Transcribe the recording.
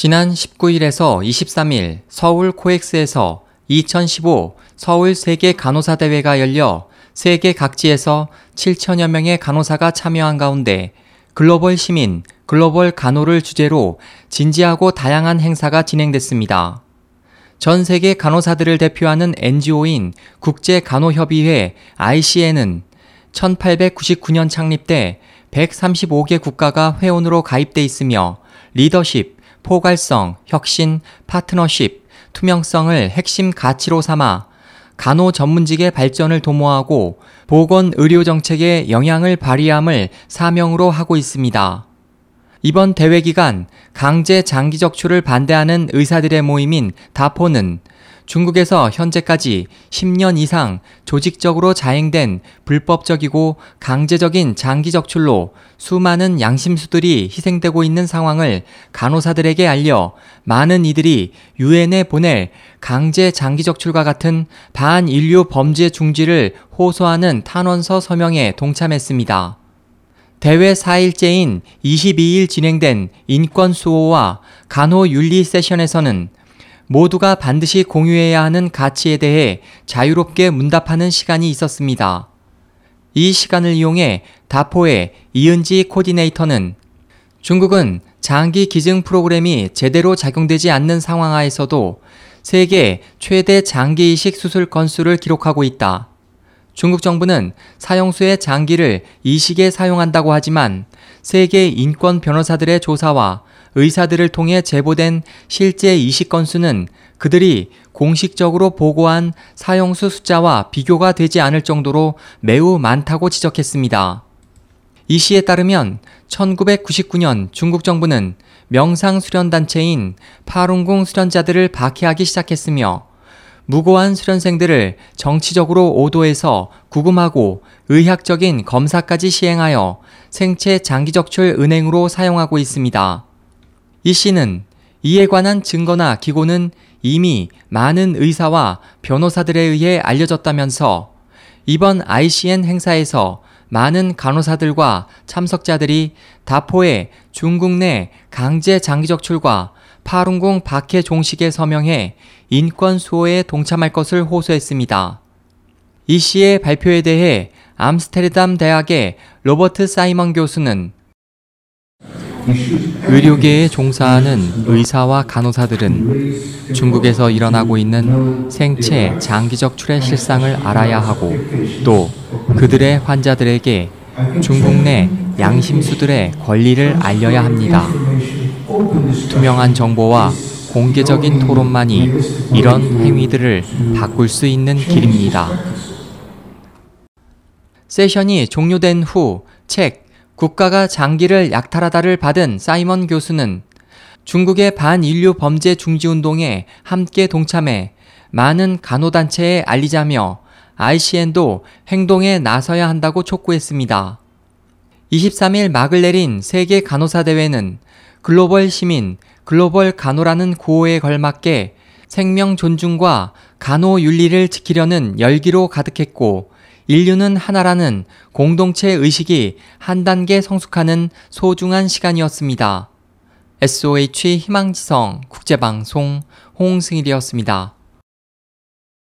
지난 19일에서 23일 서울 코엑스에서 2015 서울 세계 간호사 대회가 열려 세계 각지에서 7천여 명의 간호사가 참여한 가운데 글로벌 시민, 글로벌 간호를 주제로 진지하고 다양한 행사가 진행됐습니다. 전 세계 간호사들을 대표하는 NGO인 국제간호협의회 ICN은 1899년 창립돼 135개 국가가 회원으로 가입돼 있으며 리더십, 포괄성, 혁신, 파트너십, 투명성을 핵심 가치로 삼아 간호 전문직의 발전을 도모하고 보건 의료 정책에 영향을 발휘함을 사명으로 하고 있습니다. 이번 대회 기간 강제 장기 적출을 반대하는 의사들의 모임인 다포는 중국에서 현재까지 10년 이상 조직적으로 자행된 불법적이고 강제적인 장기 적출로 수많은 양심수들이 희생되고 있는 상황을 간호사들에게 알려 많은 이들이 유엔에 보낼 강제 장기 적출과 같은 반인류 범죄 중지를 호소하는 탄원서 서명에 동참했습니다. 대회 4일째인 22일 진행된 인권 수호와 간호 윤리 세션에서는 모두가 반드시 공유해야 하는 가치에 대해 자유롭게 문답하는 시간이 있었습니다. 이 시간을 이용해 다포의 이은지 코디네이터는 중국은 장기 기증 프로그램이 제대로 작용되지 않는 상황 하에서도 세계 최대 장기 이식 수술 건수를 기록하고 있다. 중국 정부는 사형수의 장기를 이식에 사용한다고 하지만 세계 인권 변호사들의 조사와 의사들을 통해 제보된 실제 이식 건수는 그들이 공식적으로 보고한 사형수 숫자와 비교가 되지 않을 정도로 매우 많다고 지적했습니다. 이 시에 따르면 1999년 중국 정부는 명상 수련단체인 파룬궁 수련자들을 박해하기 시작했으며 무고한 수련생들을 정치적으로 오도해서 구금하고 의학적인 검사까지 시행하여 생체 장기적출 은행으로 사용하고 있습니다. 이 씨는 이에 관한 증거나 기고는 이미 많은 의사와 변호사들에 의해 알려졌다면서 이번 ICN 행사에서 많은 간호사들과 참석자들이 다포의 중국 내 강제 장기적출과 파룬궁 박해 종식에 서명해 인권 수호에 동참할 것을 호소했습니다. 이 씨의 발표에 대해 암스테르담 대학의 로버트 사이먼 교수는 의료계에 종사하는 의사와 간호사들은 중국에서 일어나고 있는 생체 장기적 출의 실상을 알아야 하고 또 그들의 환자들에게 중국 내 양심수들의 권리를 알려야 합니다. 투명한 정보와 공개적인 토론만이 이런 행위들을 바꿀 수 있는 길입니다. 세션이 종료된 후 책 국가가 장기를 약탈하다를 받은 사이먼 교수는 중국의 반인류 범죄 중지 운동에 함께 동참해 많은 간호단체에 알리자며 ICN도 행동에 나서야 한다고 촉구했습니다. 23일 막을 내린 세계 간호사 대회는 글로벌 시민, 글로벌 간호라는 구호에 걸맞게 생명 존중과 간호 윤리를 지키려는 열기로 가득했고 인류는 하나라는 공동체 의식이 한 단계 성숙하는 소중한 시간이었습니다. SOH 희망지성 국제방송 홍승일이었습니다.